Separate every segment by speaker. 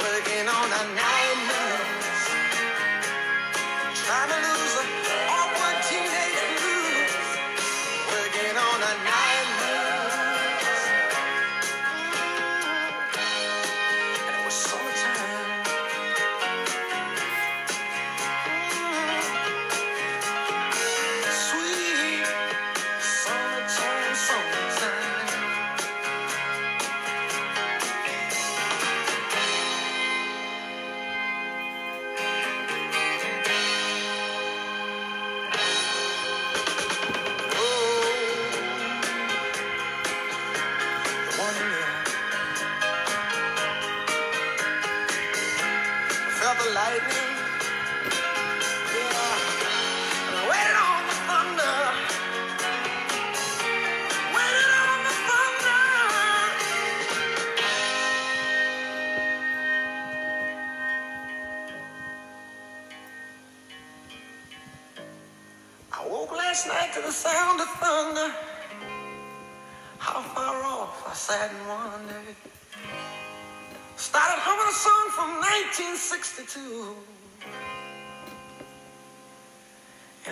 Speaker 1: working on a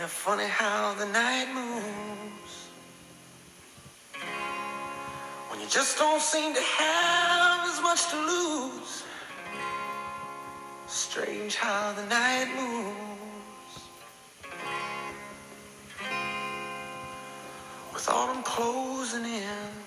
Speaker 1: funny how the night moves. When you just don't seem to have as much to lose. Strange how the night moves. With autumn closing in.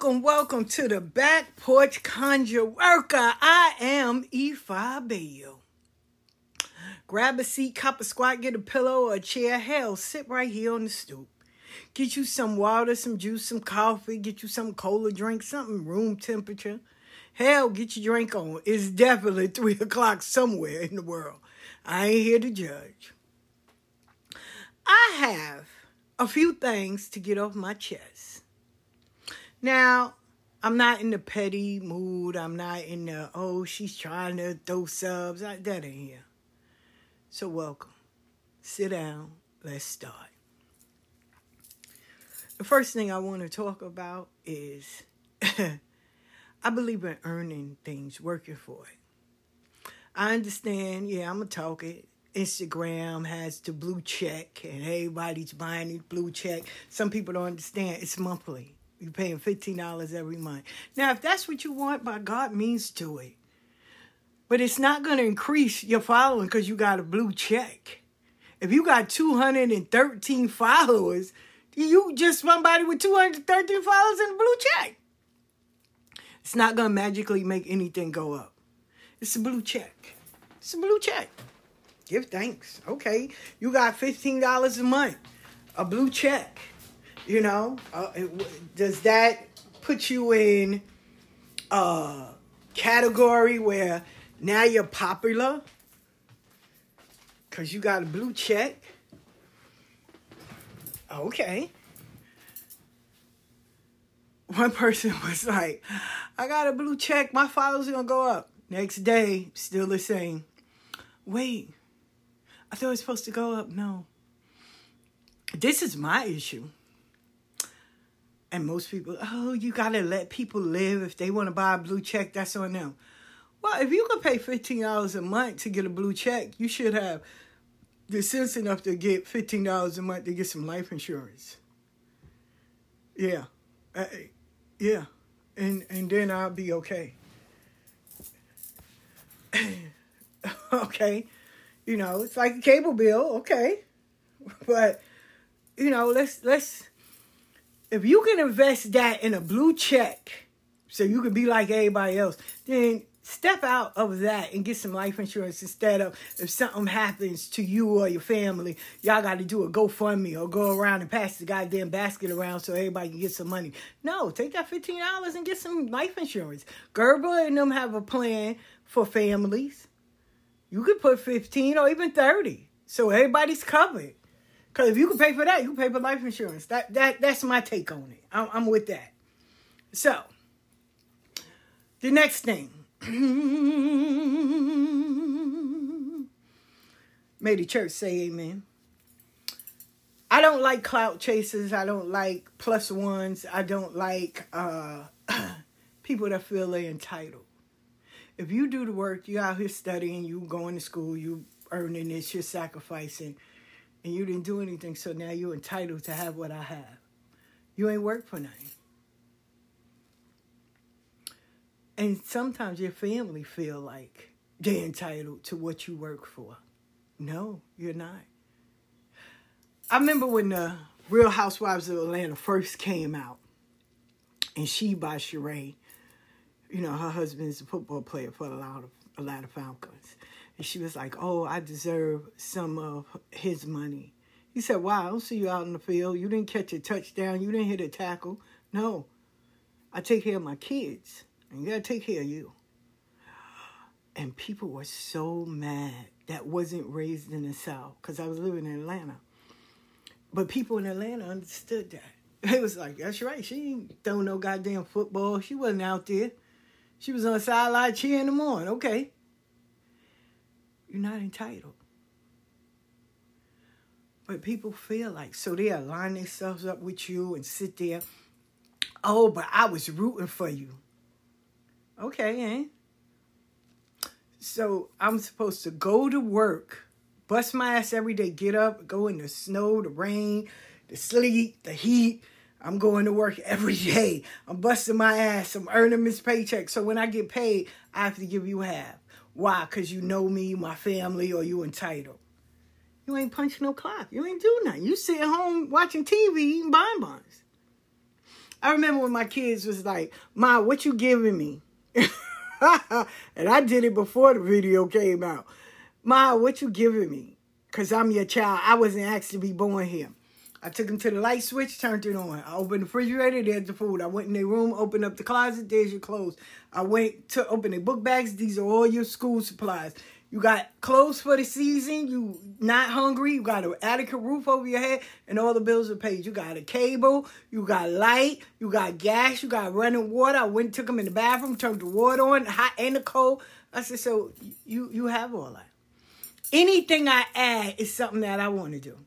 Speaker 2: Welcome, welcome, to the Back Porch Conjure Worker. I am Ifa Abeyo. Grab a seat, cop a squat, get a pillow or a chair. Hell, sit right here on the stoop. Get you some water, some juice, some coffee. Get you some cola drink, something room temperature. Hell, get your drink on. It's definitely 3 o'clock somewhere in the world. I ain't here to judge. I have a few things to get off my chest. Now, I'm not in the petty mood. I'm not in the, oh, she's trying to throw subs. I, that ain't here. So, welcome. Sit down. Let's start. The first thing I want to talk about is I believe in earning things, working for it. I understand, yeah, I'm going to talk it. Instagram has the blue check and everybody's buying the blue check. Some people don't understand it's monthly. You're paying $15 every month. Now, if that's what you want, by God means to it. But it's not going to increase your following because you got a blue check. If you got 213 followers, you just somebody with 213 followers and a blue check. It's not going to magically make anything go up. It's a blue check. It's a blue check. Give thanks. Okay. You got $15 a month, a blue check. You know, uh, it, does that put you in a category where now you're popular because you got a blue check? Okay. One person was like, I got a blue check, my followers are gonna go up. Next day, still the same. Wait, I thought it was supposed to go up. No. This is my issue. And most people, oh, you gotta let people live. If they want to buy a blue check, that's on them. Well, if you can pay fifteen dollars a month to get a blue check, you should have the sense enough to get fifteen dollars a month to get some life insurance. Yeah, uh, yeah, and and then I'll be okay. okay, you know it's like a cable bill, okay, but you know let's let's if you can invest that in a blue check so you can be like everybody else, then step out of that and get some life insurance instead of if something happens to you or your family, y'all got to do a GoFundMe or go around and pass the goddamn basket around so everybody can get some money. No, take that $15 and get some life insurance. Gerber and them have a plan for families. You could put 15 or even 30 so everybody's covered. Because if you can pay for that, you pay for life insurance. That that That's my take on it. I'm, I'm with that. So, the next thing. May the church say amen. I don't like clout chasers. I don't like plus ones. I don't like uh, people that feel they're entitled. If you do the work, you out here studying, you going to school, you earning this, you're sacrificing and you didn't do anything, so now you're entitled to have what I have. You ain't worked for nothing. And sometimes your family feel like they're entitled to what you work for. No, you're not. I remember when the Real Housewives of Atlanta first came out, and she by Sheree, you know, her husband's a football player for Atlanta, Atlanta Falcons. And she was like, Oh, I deserve some of his money. He said, Wow, I don't see you out in the field. You didn't catch a touchdown. You didn't hit a tackle. No, I take care of my kids. And you got to take care of you. And people were so mad that wasn't raised in the South because I was living in Atlanta. But people in Atlanta understood that. It was like, that's right. She ain't throw no goddamn football. She wasn't out there. She was on the sideline cheering them on. Okay. You're not entitled. But people feel like, so they align themselves up with you and sit there. Oh, but I was rooting for you. Okay, eh? So I'm supposed to go to work, bust my ass every day, get up, go in the snow, the rain, the sleet, the heat. I'm going to work every day. I'm busting my ass. I'm earning this paycheck. So when I get paid, I have to give you half. Why? Because you know me, my family, or you entitled. You ain't punching no clock. You ain't doing nothing. You sitting home watching TV eating bonbons. I remember when my kids was like, "Ma, what you giving me?" and I did it before the video came out. Ma, what you giving me? Cause I'm your child. I wasn't asked to be born here. I took him to the light switch, turned it on. I opened the refrigerator, there's the food. I went in their room, opened up the closet, there's your clothes. I went to open the book bags, these are all your school supplies. You got clothes for the season, you not hungry, you got an adequate roof over your head, and all the bills are paid. You got a cable, you got light, you got gas, you got running water. I went took them in the bathroom, turned the water on, hot and the cold. I said, so you you have all that. Anything I add is something that I want to do.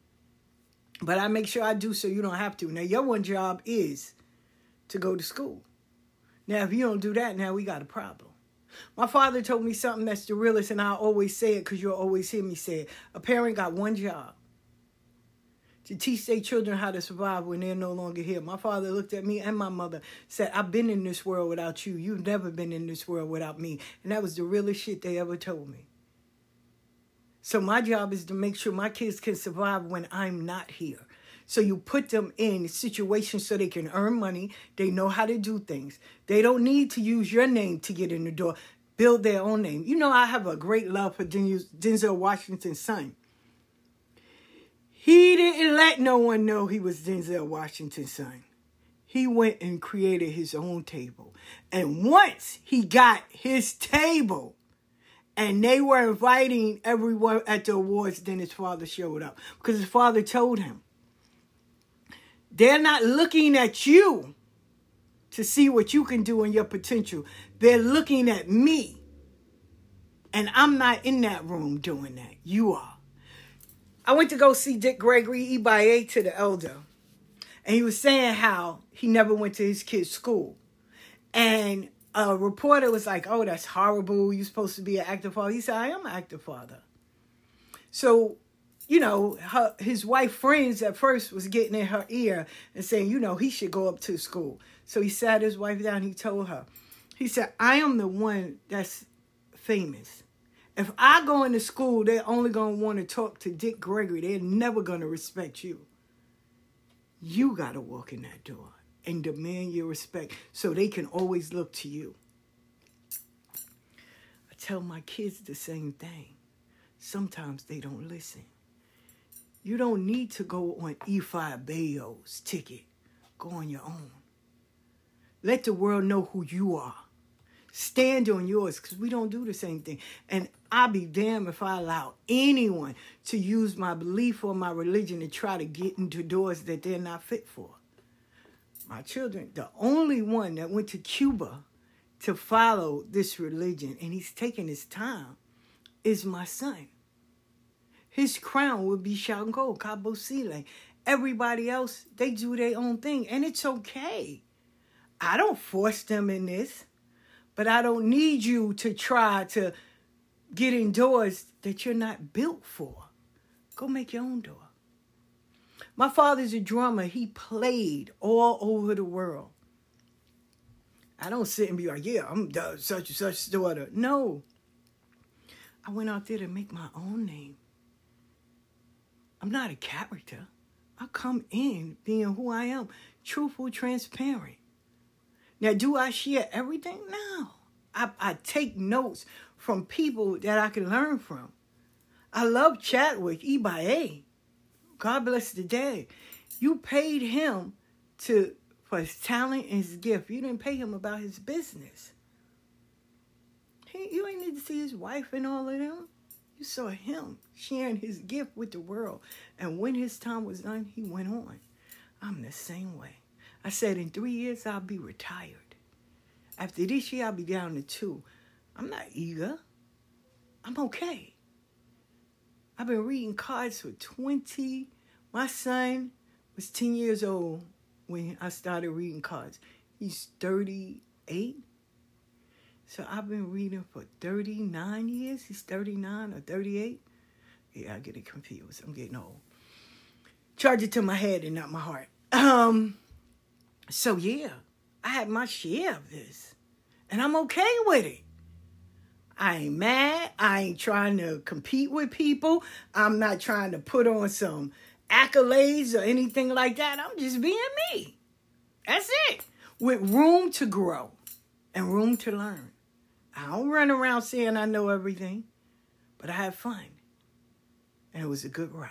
Speaker 2: But I make sure I do so you don't have to. Now, your one job is to go to school. Now, if you don't do that, now we got a problem. My father told me something that's the realest, and I always say it because you'll always hear me say it. A parent got one job to teach their children how to survive when they're no longer here. My father looked at me and my mother, said, I've been in this world without you. You've never been in this world without me. And that was the realest shit they ever told me. So my job is to make sure my kids can survive when I'm not here. So you put them in situations so they can earn money. They know how to do things. They don't need to use your name to get in the door. Build their own name. You know, I have a great love for Denzel Washington's son. He didn't let no one know he was Denzel Washington's son. He went and created his own table. And once he got his table, and they were inviting everyone at the awards. Then his father showed up because his father told him, they're not looking at you to see what you can do and your potential. They're looking at me. And I'm not in that room doing that. You are. I went to go see Dick Gregory Ibaye to the elder. And he was saying how he never went to his kid's school. And a reporter was like, "Oh, that's horrible. You're supposed to be an active father." He said, "I am an active father." So, you know, her, his wife friends at first was getting in her ear and saying, "You know, he should go up to school." So he sat his wife down. He told her, he said, "I am the one that's famous. If I go into school, they're only gonna want to talk to Dick Gregory. They're never gonna respect you. You gotta walk in that door." And demand your respect so they can always look to you. I tell my kids the same thing. Sometimes they don't listen. You don't need to go on Ifa Abeyo's ticket. Go on your own. Let the world know who you are. Stand on yours because we don't do the same thing. And I'll be damned if I allow anyone to use my belief or my religion to try to get into doors that they're not fit for my children, the only one that went to Cuba to follow this religion, and he's taking his time, is my son. His crown would be Shango, Cabo Sile. Everybody else, they do their own thing, and it's okay. I don't force them in this, but I don't need you to try to get indoors that you're not built for. Go make your own door. My father's a drummer. He played all over the world. I don't sit and be like, yeah, I'm such and such daughter. No. I went out there to make my own name. I'm not a character. I come in being who I am, truthful, transparent. Now, do I share everything? No. I, I take notes from people that I can learn from. I love Chadwick Ibaye. God bless the day. You paid him to for his talent and his gift. You didn't pay him about his business. He, you ain't need to see his wife and all of them. You saw him sharing his gift with the world. And when his time was done, he went on. I'm the same way. I said in three years I'll be retired. After this year I'll be down to two. I'm not eager. I'm okay. I've been reading cards for 20. My son was 10 years old when I started reading cards. He's 38. So I've been reading for 39 years. He's 39 or 38. Yeah, I get it confused. I'm getting old. Charge it to my head and not my heart. Um, so yeah, I had my share of this. And I'm okay with it. I ain't mad. I ain't trying to compete with people. I'm not trying to put on some accolades or anything like that. I'm just being me. That's it. With room to grow and room to learn. I don't run around saying I know everything, but I had fun. And it was a good ride.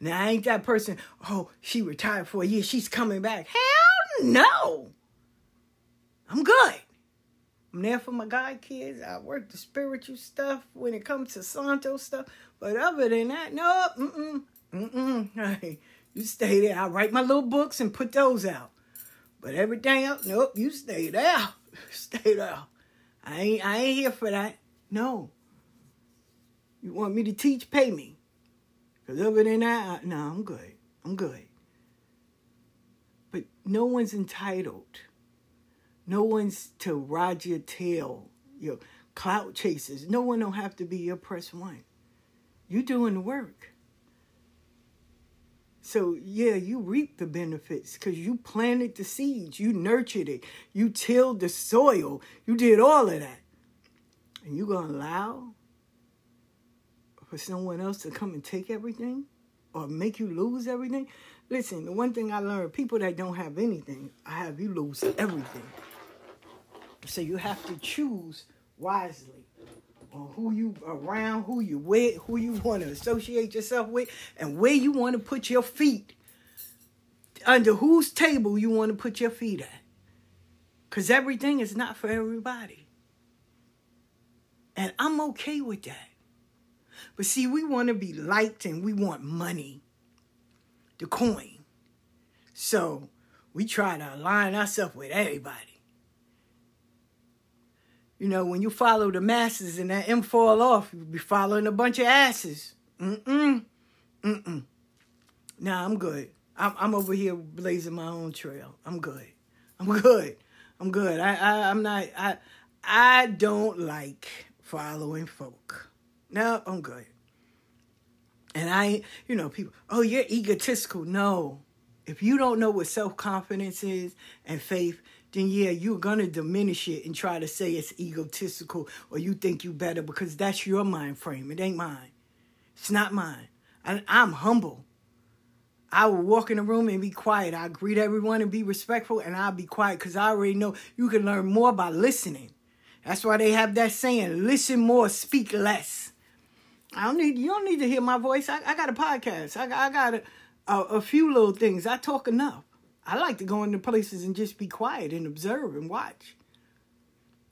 Speaker 2: Now, I ain't that person, oh, she retired for a year, she's coming back. Hell no. I'm good. I'm there for my God kids. I work the spiritual stuff when it comes to Santo stuff. But other than that, no, mm-mm, mm-mm. You stay there. I write my little books and put those out. But everything else, nope, you stay there. Stay there. I ain't, I ain't here for that. No. You want me to teach? Pay me. Because other than that, I, no, I'm good. I'm good. But no one's entitled. No one's to ride your tail, your clout chasers. No one don't have to be your press one. You doing the work. So yeah, you reap the benefits because you planted the seeds, you nurtured it, you tilled the soil, you did all of that. And you gonna allow for someone else to come and take everything or make you lose everything? Listen, the one thing I learned, people that don't have anything, I have you lose everything. So you have to choose wisely on who you around, who you with, who you want to associate yourself with, and where you want to put your feet. Under whose table you want to put your feet at. Because everything is not for everybody. And I'm okay with that. But see, we want to be liked and we want money, the coin. So we try to align ourselves with everybody. You know, when you follow the masses and that M fall off, you be following a bunch of asses. Mm-mm. Mm-mm. Nah, I'm good. I'm, I'm over here blazing my own trail. I'm good. I'm good. I'm good. I, I I'm not I I don't like following folk. No, I'm good. And I, you know, people, oh, you're egotistical. No. If you don't know what self confidence is and faith, then yeah, you're gonna diminish it and try to say it's egotistical or you think you better because that's your mind frame. It ain't mine. It's not mine. I, I'm humble. I will walk in the room and be quiet. I greet everyone and be respectful, and I'll be quiet because I already know you can learn more by listening. That's why they have that saying: "Listen more, speak less." I don't need you. Don't need to hear my voice. I, I got a podcast. I, I got a, a, a few little things. I talk enough. I like to go into places and just be quiet and observe and watch.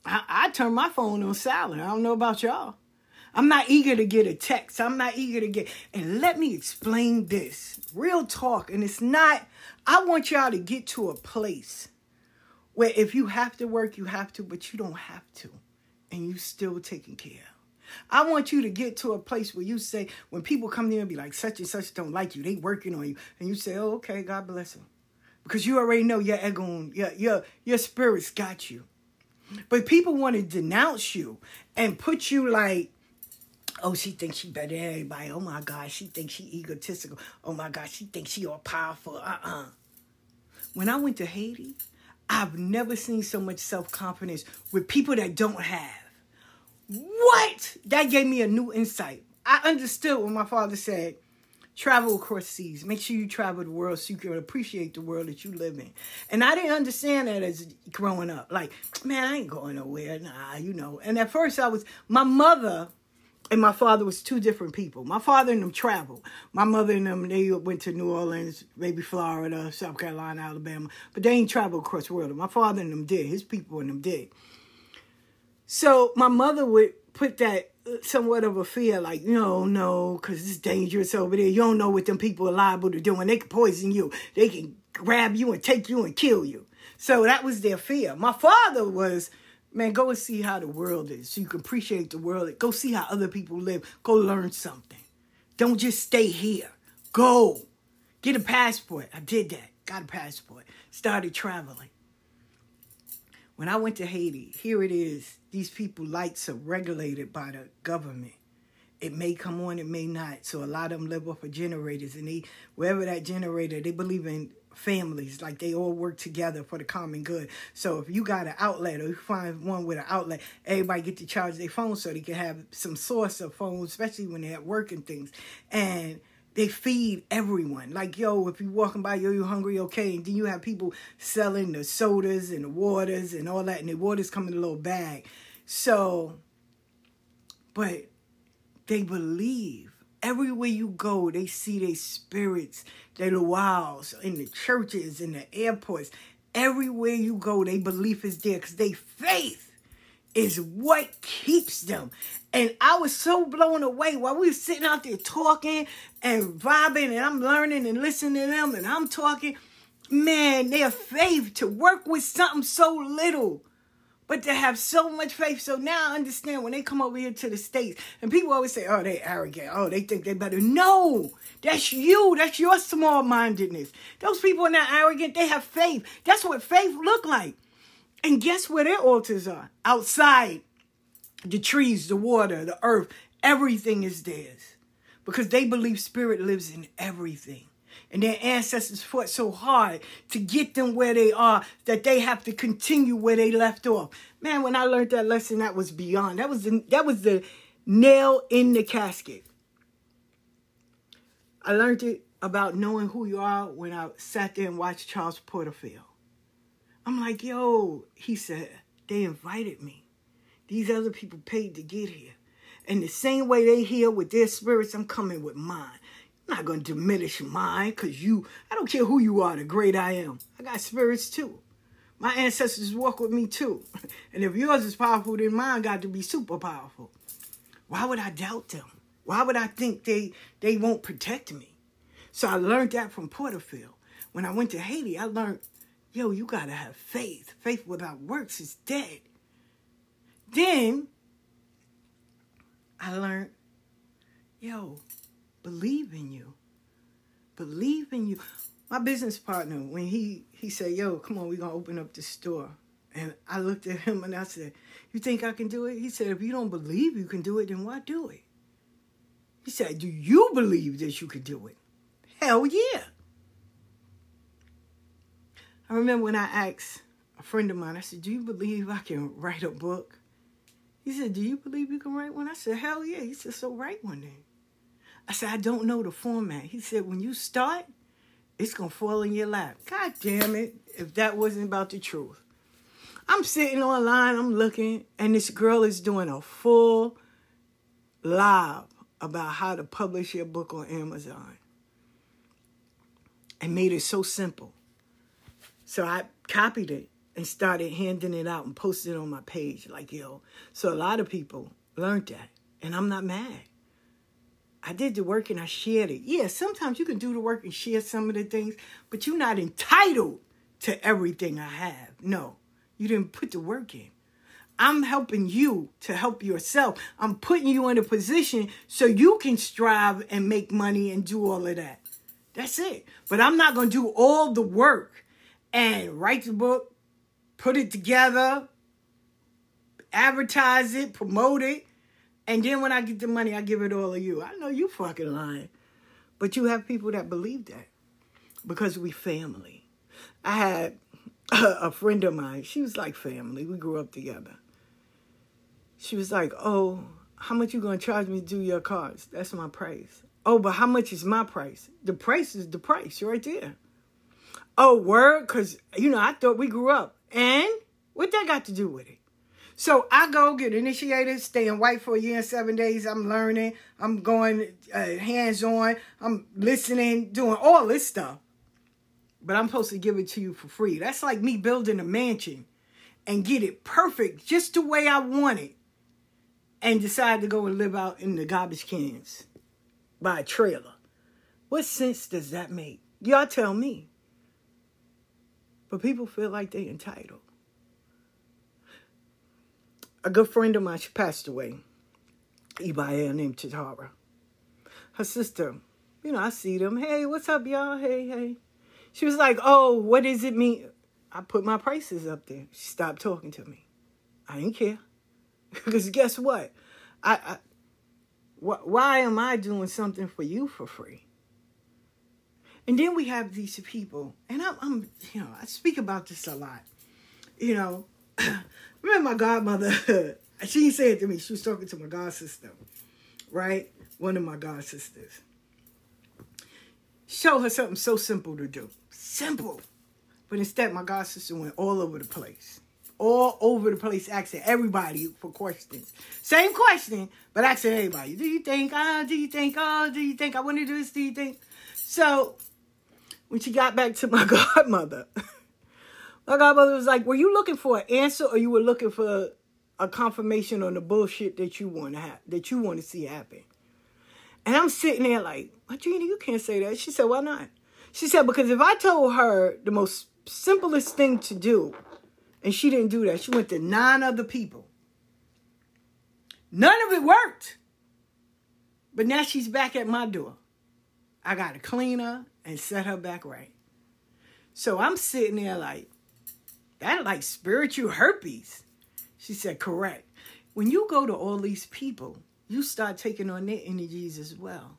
Speaker 2: I, I turn my phone on silent. I don't know about y'all. I'm not eager to get a text. I'm not eager to get. And let me explain this real talk. And it's not, I want y'all to get to a place where if you have to work, you have to, but you don't have to. And you still taking care. I want you to get to a place where you say, when people come there and be like, such and such don't like you, they working on you. And you say, oh, okay, God bless them because you already know your ego, your your your spirit's got you. But people want to denounce you and put you like, oh, she thinks she better than everybody. Oh my God, she thinks she egotistical. Oh my God, she thinks she all powerful. Uh-uh. When I went to Haiti, I've never seen so much self-confidence with people that don't have. What? That gave me a new insight. I understood when my father said, travel across seas. Make sure you travel the world so you can appreciate the world that you live in. And I didn't understand that as growing up. Like, man, I ain't going nowhere. Nah, you know. And at first I was, my mother and my father was two different people. My father and them traveled. My mother and them, they went to New Orleans, maybe Florida, South Carolina, Alabama. But they ain't traveled across the world. My father and them did. His people and them did. So my mother would put that somewhat of a fear, like, no, no, because it's dangerous over there. You don't know what them people are liable to do, and they can poison you. They can grab you and take you and kill you. So that was their fear. My father was, man, go and see how the world is so you can appreciate the world. Go see how other people live. Go learn something. Don't just stay here. Go. Get a passport. I did that. Got a passport. Started traveling. When I went to Haiti, here it is. These people lights are regulated by the government. It may come on, it may not. So a lot of them live off of generators, and they wherever that generator, they believe in families, like they all work together for the common good. So if you got an outlet or you find one with an outlet, everybody get to charge their phone so they can have some source of phones, especially when they're at work and things. And they feed everyone. Like, yo, if you're walking by, yo, you're hungry, okay. And then you have people selling the sodas and the waters and all that, and the waters come in a little bag. So, but they believe. Everywhere you go, they see their spirits, their lwa's in the churches, in the airports. Everywhere you go, they belief is there because they faith is what keeps them. And I was so blown away while we were sitting out there talking and vibing, and I'm learning and listening to them, and I'm talking. Man, their faith to work with something so little, but to have so much faith. So now I understand when they come over here to the States, and people always say, oh, they arrogant. Oh, they think they better. No, that's you. That's your small mindedness. Those people are not arrogant. They have faith. That's what faith look like. And guess where their altars are? Outside the trees, the water, the earth, everything is theirs because they believe spirit lives in everything. And their ancestors fought so hard to get them where they are that they have to continue where they left off. Man, when I learned that lesson, that was beyond. That was the, that was the nail in the casket. I learned it about knowing who you are when I sat there and watched Charles Porterfield. I'm like, yo, he said, they invited me. These other people paid to get here. And the same way they here with their spirits, I'm coming with mine. I'm not going to diminish mine because you, I don't care who you are, the great I am. I got spirits too. My ancestors walk with me too. And if yours is powerful, then mine got to be super powerful. Why would I doubt them? Why would I think they, they won't protect me? So I learned that from Porterfield. When I went to Haiti, I learned, yo, you got to have faith. Faith without works is dead. Then I learned, yo, believe in you. Believe in you. My business partner, when he he said, yo, come on, we're gonna open up the store. And I looked at him and I said, You think I can do it? He said, If you don't believe you can do it, then why do it? He said, Do you believe that you can do it? Hell yeah. I remember when I asked a friend of mine, I said, Do you believe I can write a book? He said, Do you believe you can write one? I said, Hell yeah. He said, So write one then. I said, I don't know the format. He said, When you start, it's going to fall in your lap. God damn it, if that wasn't about the truth. I'm sitting online, I'm looking, and this girl is doing a full live about how to publish your book on Amazon and made it so simple. So I copied it and started handing it out and posted it on my page. Like, yo. So a lot of people learned that. And I'm not mad. I did the work and I shared it. Yeah, sometimes you can do the work and share some of the things, but you're not entitled to everything I have. No, you didn't put the work in. I'm helping you to help yourself. I'm putting you in a position so you can strive and make money and do all of that. That's it. But I'm not going to do all the work and write the book, put it together, advertise it, promote it, and then when I get the money, I give it all to you. I know you fucking lying. But you have people that believe that because we family. I had a friend of mine, she was like family. We grew up together. She was like, "Oh, how much you gonna charge me to do your cards? That's my price." Oh, but how much is my price? The price is the price right there. Oh, word, cause you know I thought we grew up, and what that got to do with it? So I go get initiated, staying white for a year and seven days. I'm learning. I'm going uh, hands on. I'm listening, doing all this stuff. But I'm supposed to give it to you for free. That's like me building a mansion and get it perfect just the way I want it and decide to go and live out in the garbage cans by a trailer. What sense does that make? Y'all tell me. But people feel like they're entitled a good friend of mine, she passed away. Ibaye named Tatara. Her sister, you know, I see them. Hey, what's up, y'all? Hey, hey. She was like, oh, what does it mean? I put my prices up there. She stopped talking to me. I didn't care. Because guess what? I, I wh- why am I doing something for you for free? And then we have these people, and I'm, I'm you know, I speak about this a lot. You know, remember my godmother, she it to me. She was talking to my god sister, right? One of my god sisters. show her something so simple to do. Simple. But instead, my god sister went all over the place. All over the place, asking everybody for questions. Same question, but asking everybody. Do you think, ah, do you think, oh, do you think I want to do this? Do you think? So, when she got back to my godmother, my godmother was like, Were you looking for an answer or you were looking for a confirmation on the bullshit that you want to have that you want to see happen? And I'm sitting there like, Gina, you can't say that. She said, Why not? She said, Because if I told her the most simplest thing to do, and she didn't do that, she went to nine other people. None of it worked. But now she's back at my door. I got to clean her and set her back right. So I'm sitting there like, that like spiritual herpes. She said, correct. When you go to all these people, you start taking on their energies as well.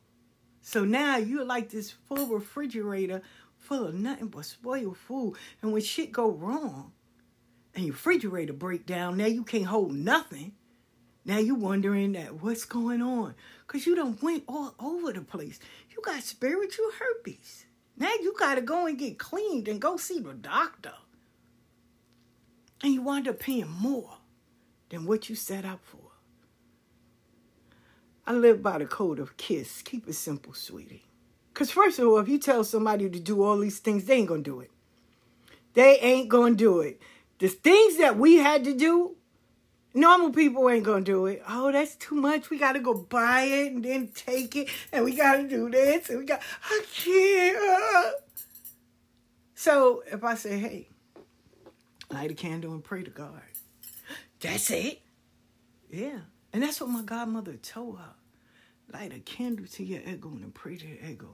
Speaker 2: So now you're like this full refrigerator full of nothing but spoiled food. And when shit go wrong and your refrigerator break down, now you can't hold nothing. Now you're wondering that what's going on. Cause you don't went all over the place. You got spiritual herpes. Now you gotta go and get cleaned and go see the doctor and you wind up paying more than what you set out for. I live by the code of KISS. Keep it simple, sweetie. Because, first of all, if you tell somebody to do all these things, they ain't going to do it. They ain't going to do it. The things that we had to do, normal people ain't to do it. Oh, that's too much. We got to go buy it and then take it. And we got to do this. And we got, I can't. So if I say, hey, light a candle and pray to God. That's it. Yeah. And that's what my godmother told her. Light a candle to your ego and pray to your ego.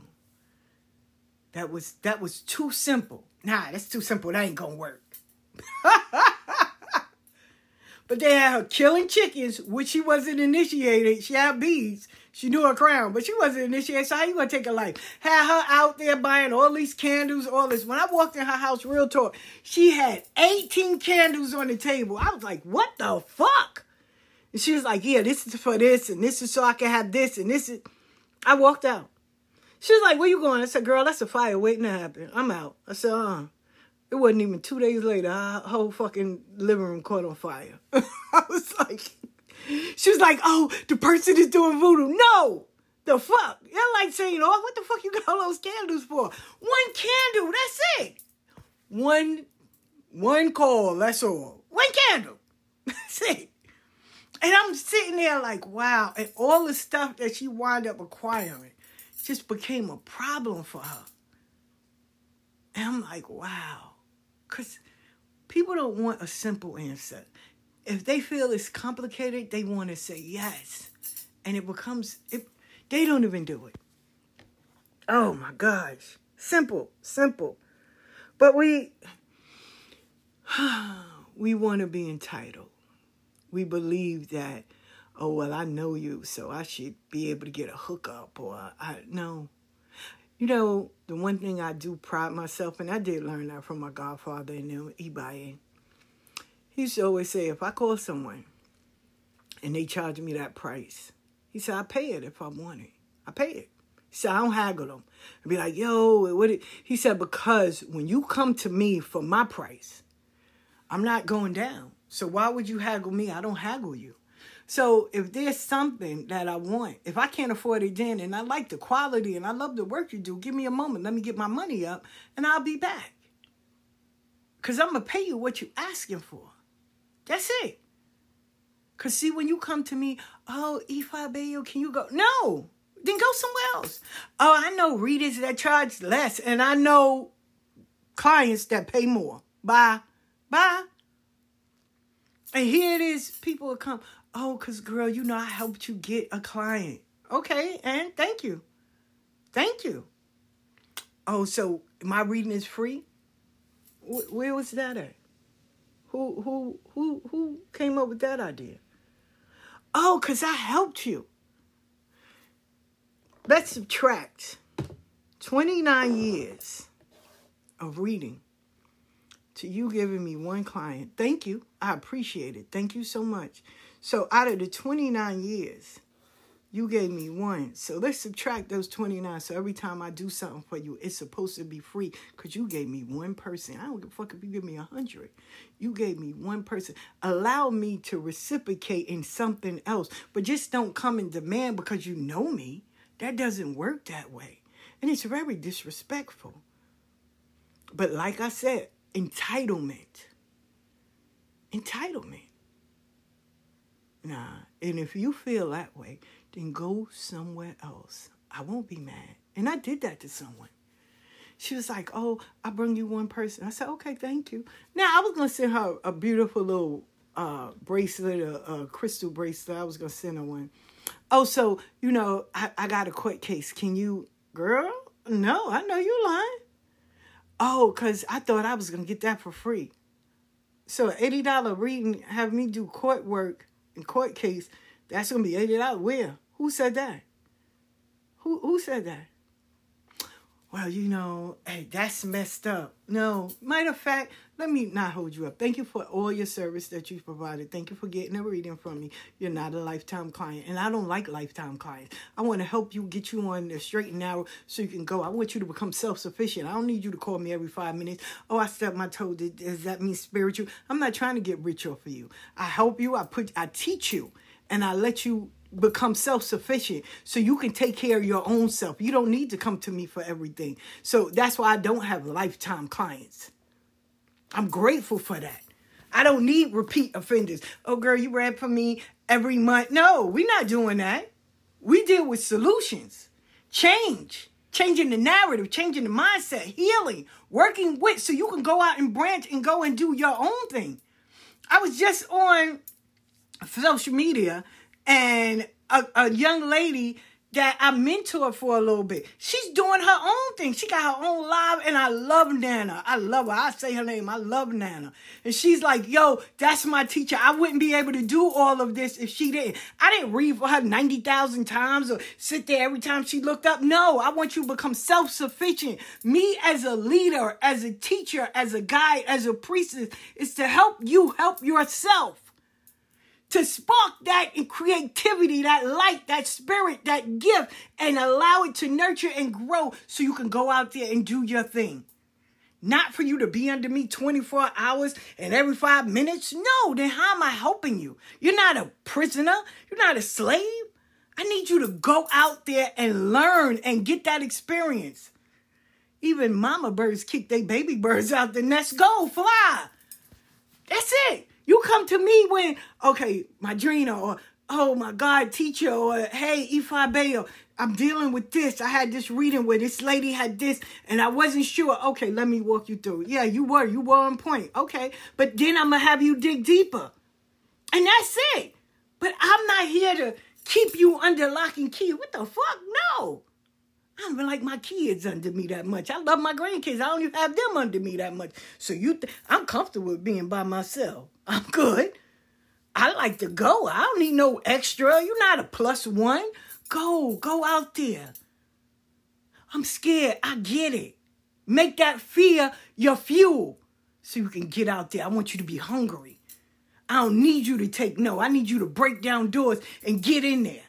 Speaker 2: That was that was too simple. Nah, that's too simple. That ain't gonna work. but they had her killing chickens, which she wasn't initiated. She had beads. She knew her crown, but she wasn't initiated. So how you gonna take her life? Had her out there buying all these candles, all this. When I walked in her house, real talk, she had 18 candles on the table. I was like, what the fuck? And she was like, yeah, this is for this, and this is so I can have this, and this is. I walked out. She was like, where you going? I said, girl, that's a fire waiting to happen. I'm out. I said, uh It wasn't even two days later, our whole fucking living room caught on fire. I was like, she was like, oh, the person is doing voodoo. No! The fuck? You're like saying, oh, what the fuck you got all those candles for? One candle, that's it. One, one call, that's all. One candle. That's it. And I'm sitting there like, wow. And all the stuff that she wound up acquiring just became a problem for her. And I'm like, wow. Because people don't want a simple answer if they feel it's complicated, they want to say yes. And it becomes, it, they don't even do it. Oh my gosh. Simple, simple. But we, we want to be entitled. We believe that, oh, well, I know you, so I should be able to get a hookup or I, no. You know, the one thing I do pride myself, and I did learn that from my godfather and them, Ibaye he used to always say, if I call someone and they charge me that price, he said, I pay it if I want it. I pay it. He said, I don't haggle them. I'd be like, yo, what? It? He said, because when you come to me for my price, I'm not going down. So why would you haggle me? I don't haggle you. So if there's something that I want, if I can't afford it then, and I like the quality and I love the work you do, give me a moment. Let me get my money up, and I'll be back. Cause I'm gonna pay you what you're asking for. That's it. Cause see, when you come to me, oh, Ifa Abeyo, can you go? No, then go somewhere else. Oh, I know readers that charge less, and I know clients that pay more. Bye, bye. And here it is, people will come. Oh, cause girl, you know I helped you get a client. Okay, and thank you, thank you. Oh, so my reading is free. Where was that at? Who who who who came up with that idea? Oh, cuz I helped you. Let's subtract 29 years of reading to you giving me one client. Thank you. I appreciate it. Thank you so much. So out of the 29 years, You gave me one. So let's subtract those 29. So every time I do something for you, it's supposed to be free because you gave me one person. I don't give a fuck if you give me a hundred. You gave me one person. Allow me to reciprocate in something else. But just don't come and demand because you know me. That doesn't work that way. And it's very disrespectful. But like I said, entitlement. Entitlement. Nah. And if you feel that way, then go somewhere else. I won't be mad. And I did that to someone. She was like, Oh, I bring you one person. I said, Okay, thank you. Now, I was to send her a beautiful little uh, bracelet, a, a crystal bracelet. I was to send her one. Oh, so, you know, I, I got a court case. Can you, girl? No, I know you lying. Oh, because I thought I was to get that for free. So, $80 reading, have me do court work and court case, that's to be $80. Where? Who said that? Who, who said that? Well, you know, hey, that's messed up. No, matter of fact, let me not hold you up. Thank you for all your service that you've provided. Thank you for getting a reading from me. You're not a lifetime client, and I don't like lifetime clients. I want to help you get you on the straight and narrow so you can go. I want you to become self sufficient. I don't need you to call me every five minutes. Oh, I stepped my toe. Does that mean spiritual? I'm not trying to get rich off of you. I help you. I put. I teach you, and I let you become self-sufficient so you can take care of your own self. You don't need to come to me for everything. So that's why i don't have lifetime clients. I'm grateful for that. I don't need repeat offenders. Oh girl you read for me every month. No we're not doing that. We deal with solutions. Change. Changing the narrative changing the mindset healing working with so you can go out and branch and go and do your own thing. I was just on social media and a, a young lady that I mentor for a little bit. She's doing her own thing. She got her own live, and I love Nana. I love her. I say her name. I love Nana. And she's like, yo, that's my teacher. I wouldn't be able to do all of this if she didn't. I didn't read for her 90,000 times or sit there every time she looked up. No, I want you to become self sufficient. Me as a leader, as a teacher, as a guide, as a priestess, is to help you help yourself to spark that creativity, that light, that spirit, that gift, and allow it to nurture and grow so you can go out there and do your thing. Not for you to be under me 24 hours and every five minutes. No, then how am I helping you? You're not a prisoner, you're not a slave. I need you to go out there and learn and get that experience. Even mama birds kick their baby birds out the nest. Go, fly. That's it. You come to me when, okay, my Madrina, or oh my God, teacher, or hey, Ifa Abeyo, I'm dealing with this. I had this reading where this lady had this, and I wasn't sure. Okay, let me walk you through. Yeah, you were, you were on point. Okay, but then I'm gonna have you dig deeper, and that's it. But I'm not here to keep you under lock and key. What the fuck? No. I don't like my kids under me that much. I love my grandkids. I don't even have them under me that much. So you, th- I'm comfortable with being by myself. I'm good. I like to go. I don't need no extra. You're not a plus one. Go, go out there. I'm scared. I get it. Make that fear your fuel so you can get out there. I want you to be hungry. I don't need you to take no. I need you to break down doors and get in there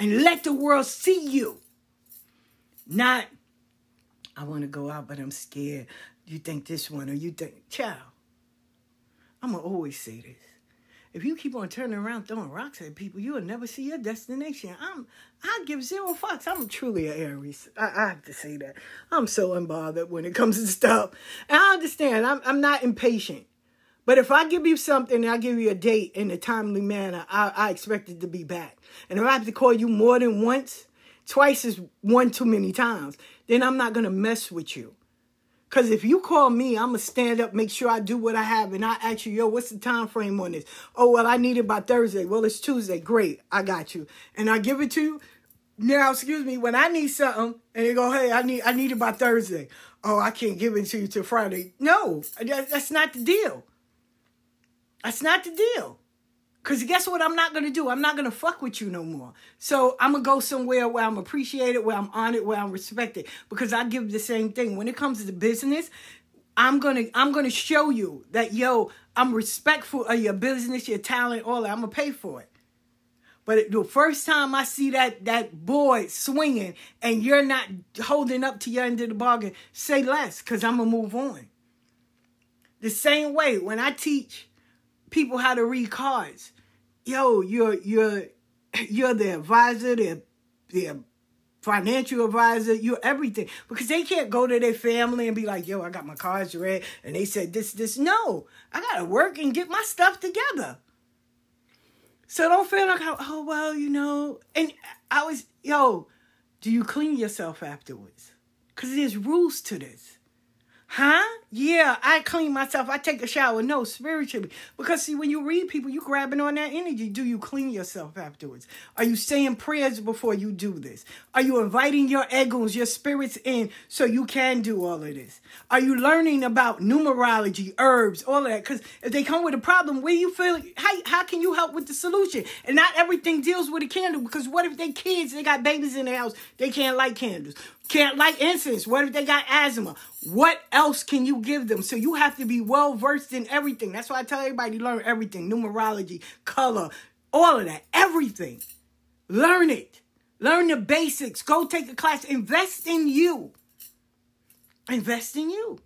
Speaker 2: and let the world see you. Not, I want to go out, but I'm scared. You think this one or you think, child. I'm going to always say this. If you keep on turning around throwing rocks at people, you will never see your destination. I'm, I give zero fucks. I'm truly an Aries. I, I have to say that. I'm so unbothered when it comes to stuff. And I understand. I'm, I'm not impatient. But if I give you something and I give you a date in a timely manner, I, I expect it to be back. And if I have to call you more than once, twice is one too many times, then I'm not going to mess with you. Because if you call me, I'm going to stand up, make sure I do what I have, and I ask you, yo, what's the time frame on this? Oh, well, I need it by Thursday. Well, it's Tuesday. Great. I got you. And I give it to you. Now, excuse me, when I need something, and they go, hey, I need I need it by Thursday. Oh, I can't give it to you till Friday. No, that, that's not the deal. That's not the deal. Cause guess what I'm not gonna do? I'm not gonna fuck with you no more. So I'm gonna go somewhere where I'm appreciated, where I'm honored, where I'm respected. Because I give the same thing. When it comes to business, I'm gonna I'm gonna show you that yo, I'm respectful of your business, your talent, all that. I'm gonna pay for it. But the first time I see that that boy swinging and you're not holding up to your end of the bargain, say less because I'm gonna move on. The same way when I teach people how to read cards, yo, you're you're you're the advisor, the the financial advisor, you're everything. Because they can't go to their family and be like, yo, I got my cards read and they said this, this. No, I gotta work and get my stuff together. So don't feel like, oh, oh well, you know. And I was, yo, do you clean yourself afterwards? Because there's rules to this. Huh? Yeah, I clean myself. I take a shower. No, spiritually. Because see, when you read people, you grabbing on that energy. Do you clean yourself afterwards? Are you saying prayers before you do this? Are you inviting your egos, your spirits in so you can do all of this? Are you learning about numerology, herbs, all of that? Because if they come with a problem, where you feel how, how can you help with the solution? And not everything deals with a candle. Because what if they kids, they got babies in the house, they can't light candles? Can't light incense. What if they got asthma? What else can you give them? So you have to be well versed in everything. That's why I tell everybody learn everything numerology, color, all of that, everything. Learn it. Learn the basics. Go take a class. Invest in you. Invest in you.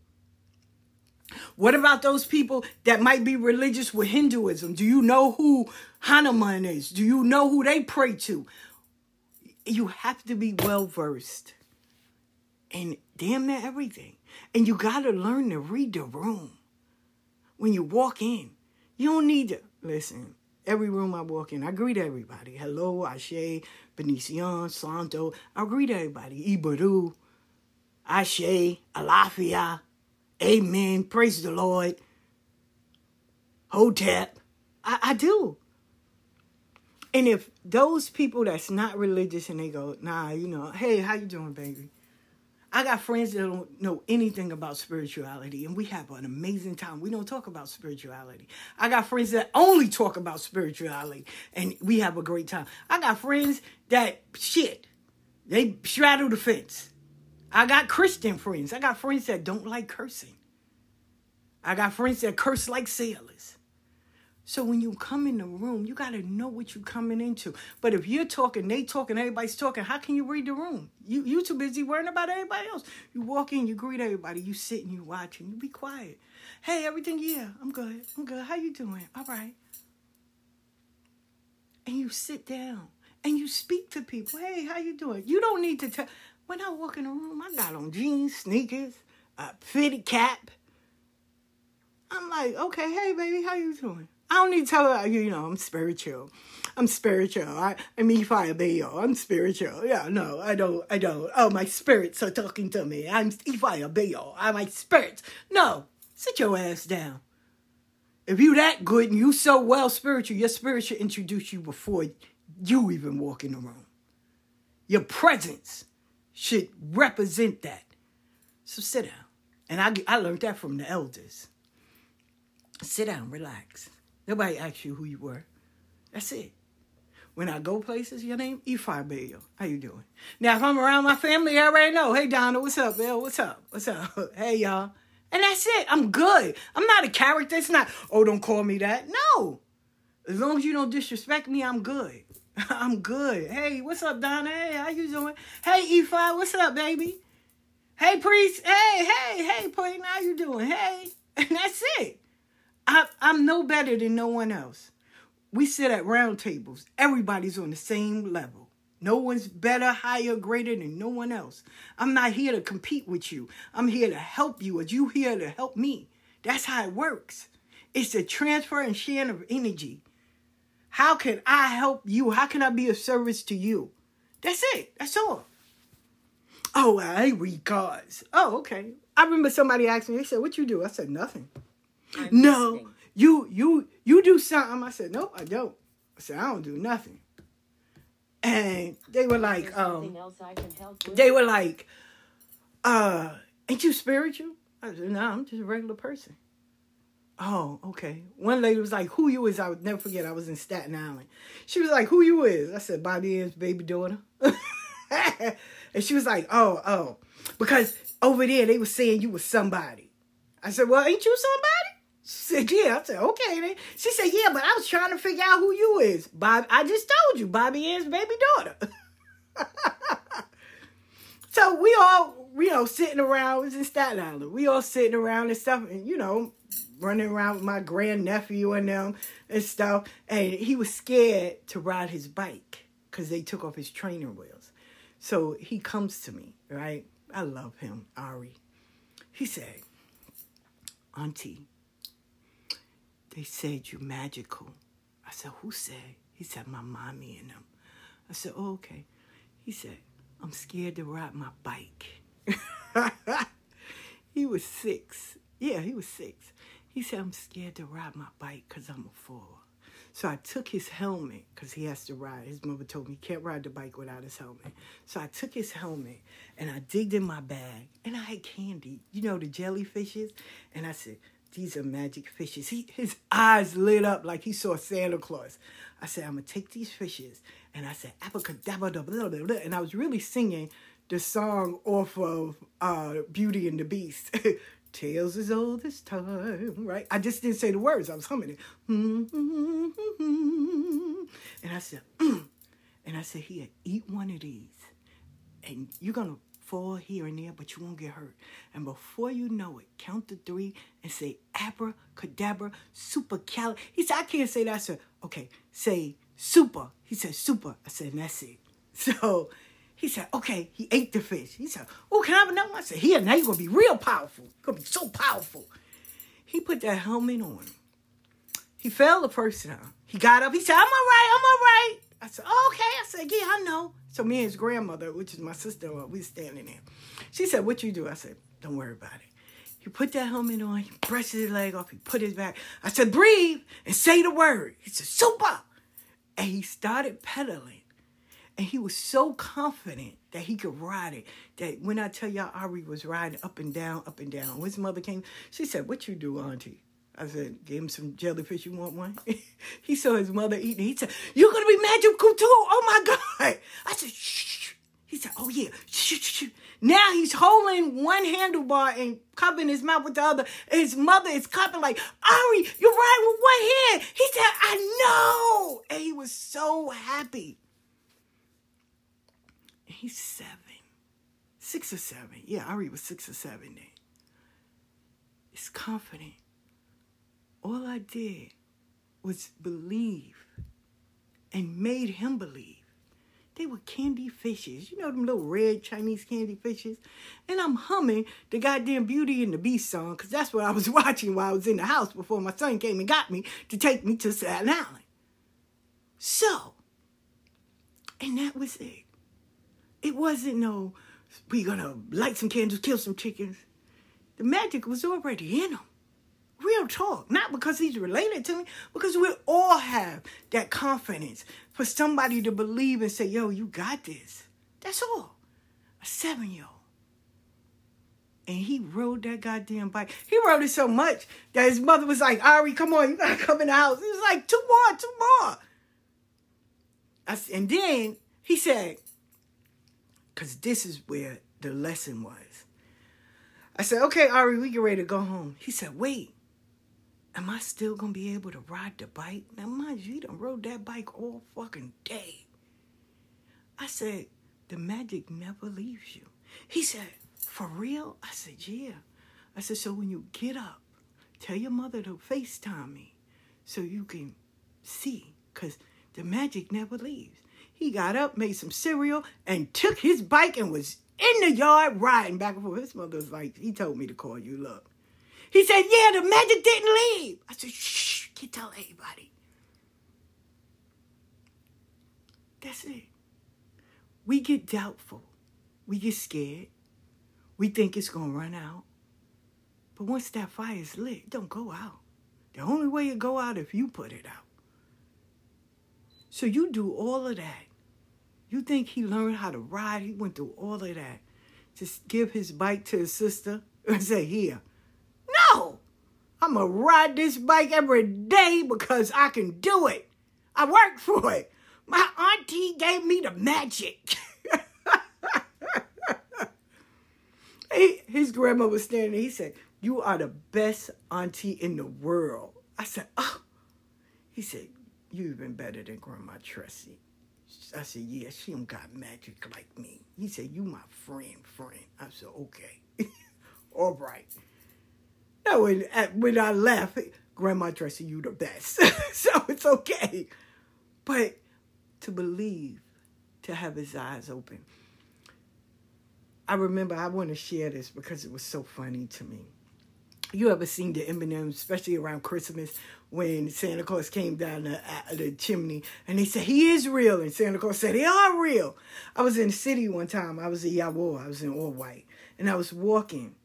Speaker 2: What about those people that might be religious with Hinduism? Do you know who Hanuman is? Do you know who they pray to? You have to be well versed in damn near everything. And you got to learn to read the room when you walk in. You don't need to listen. Every room I walk in, I greet everybody. Hello, Ashe, Benician, Santo. I greet everybody. Ibaru, Ashe, Alafia, Amen, praise the Lord, Hotep. I, I do. And if those people that's not religious and they go, nah, you know, hey, how you doing, baby? I got friends that don't know anything about spirituality, and we have an amazing time. We don't talk about spirituality. I got friends that only talk about spirituality, and we have a great time. I got friends that shit, they straddle the fence. I got Christian friends. I got friends that don't like cursing. I got friends that curse like sailors. So when you come in the room, you got to know what you're coming into. But if you're talking, they talking, everybody's talking, how can you read the room? You you too busy worrying about everybody else. You walk in, you greet everybody, you sit and you watch and you be quiet. Hey, everything, yeah, I'm good. I'm good. How you doing? All right. And you sit down and you speak to people. Hey, how you doing? You don't need to tell. When I walk in the room, I got on jeans, sneakers, a fitted cap. I'm like, okay, hey, baby, how you doing? I don't need to tell her, you know, I'm spiritual. I'm spiritual. I, I'm Bayo. I'm spiritual. Yeah, no, I don't, I don't. Oh, my spirits are talking to me. I'm Ifa Abeyo. I'm my spirits. No, sit your ass down. If you that good and you so well spiritual, your spirit should introduce you before you even walk in the room. Your presence should represent that. So sit down. And I, I learned that from the elders. Sit down, relax. Nobody asks you who you were. That's it. When I go places, your name Ifa Abeyo. How you doing? Now, if I'm around my family, I already know. Hey, Donna, what's up, Bill? What's up? What's up? hey, y'all. And that's it. I'm good. I'm not a character. It's not, oh, don't call me that. No. As long as you don't disrespect me, I'm good. I'm good. Hey, what's up, Donna? Hey, how you doing? Hey, Ify, what's up, baby? Hey, priest. Hey, hey, hey, Peyton, how you doing? Hey. And that's it. I, I'm no better than no one else. We sit at round tables. Everybody's on the same level. No one's better, higher, greater than no one else. I'm not here to compete with you. I'm here to help you as you here to help me. That's how it works. It's a transfer and sharing of energy. How can I help you? How can I be of service to you? That's it. That's all. Oh, I read cards. Oh, okay. I remember somebody asked me, they said, What you do? I said, Nothing. I'm no, listening. you you you do something. I said, nope, I don't. I said, I don't do nothing. And they were like, um, they were like, uh, ain't you spiritual? I said, no, I'm just a regular person. Oh, okay. One lady was like, who you is? I would never forget. I was in Staten Island. She was like, who you is? I said, Bobby Ann's baby daughter. and she was like, oh, oh. Because over there, they were saying you was somebody. I said, well, ain't you somebody? She said, yeah. I said, okay then. She said, yeah, but I was trying to figure out who you is. Bob, I just told you, Bobby Ann's baby daughter. so we all, you know, sitting around, was in Staten Island. We all sitting around and stuff, and you know, running around with my grandnephew and them and stuff. And he was scared to ride his bike because they took off his training wheels. So he comes to me, right? I love him, Ari. He said, Auntie, they said you magical. I said, Who said? He said, My mommy and them. I said, Oh, okay. He said, I'm scared to ride my bike. he was six. Yeah, he was six. He said, I'm scared to ride my bike because I'm a four. So I took his helmet because he has to ride. His mother told me he can't ride the bike without his helmet. So I took his helmet and I digged in my bag and I had candy. You know, the jellyfishes? And I said, these are magic fishes. He, his eyes lit up like he saw Santa Claus. I said, I'm going to take these fishes. And I said, abracadabra, blah, blah, blah, and I was really singing the song off of uh, Beauty and the Beast. Tales as old as time, right? I just didn't say the words. I was humming it. And I said, mm. and I said, here, eat one of these. And you're going to fall here and there, but you won't get hurt. And before you know it, count to three and say abracadabra, super cal. He said, I can't say that. Said, okay, say super. He said, super. I said, that's it. So he said, okay, he ate the fish. He said, oh, can I have another one? I said, here, now you're going to be real powerful. You're going to be so powerful. He put that helmet on. He fell the first time. He got up. He said, I'm all right. I'm all right. I said, oh, okay. I said, yeah, I know. So me and his grandmother, which is my sister-in-law, we standing there. She said, what you do? I said, don't worry about it. He put that helmet on. He brushed his leg off. He put his back. I said, breathe and say the word. He said, super. And he started pedaling. And he was so confident that he could ride it that when I tell y'all Ari was riding up and down, up and down. When his mother came, she said, What you do, Auntie? I said, Give him some jellyfish. You want one? he saw his mother eating. He said, You're going to be magical too. Oh my God. I said, Shh. He said, Oh yeah. Shh, shh, shh. Now he's holding one handlebar and cupping his mouth with the other. His mother is cupping like, Ari, you're riding with one hand. He said, I know. And he was so happy. He's seven. Six or seven. Yeah, Ari was six or seven then. He's confident. All I did was believe and made him believe. They were candy fishes. You know them little red Chinese candy fishes? And I'm humming the goddamn Beauty and the Beast song because that's what I was watching while I was in the house before my son came and got me to take me to Staten Island. So, and that was it. It wasn't no, we gonna light some candles, kill some chickens. The magic was already in him. Real talk. Not because he's related to me, because we all have that confidence for somebody to believe and say, yo, you got this. That's all. A seven year old. And he rode that goddamn bike. He rode it so much that his mother was like, Ari, come on, you gotta come in the house. He was like, two more, two more. I, and then he said, because this is where the lesson was. I said, okay, Ari, we get ready to go home. He said, wait, am I still to be able to ride the bike? Now, mind you, he done rode that bike all fucking day. I said, the magic never leaves you. He said, for real? I said, yeah. I said, so when you get up, tell your mother to FaceTime me so you can see, because the magic never leaves. He got up, made some cereal, and took his bike and was in the yard riding back and forth. His mother was like, he told me to call you, look. He said, yeah, the magic didn't leave. I said, shh, can't tell anybody. That's it. We get doubtful. We get scared. We think it's going to run out. But once that fire is lit, don't go out. The only way it go out if you put it out. So you do all of that. You think he learned how to ride? He went through all of that. to give his bike to his sister and say, here. No! I'm going to ride this bike every day because I can do it. I worked for it. My auntie gave me the magic. he, his grandma was standing there. He said, You are the best auntie in the world. I said, Oh. He said, You've been better than Grandma Tressie. I said, Yeah, she don't got magic like me. He said, You my friend, friend. I said, Okay. All right. No, when, when I left, Grandma Tressie, you the best. so it's okay. But to believe, to have his eyes open. I remember I want to share this because it was so funny to me. You ever seen the M&Ms, especially around Christmas, when Santa Claus came down the, uh, the chimney and they said he is real, and Santa Claus said they are real. I was in the city one time. I was a Iyawo. I was in all white, and I was walking,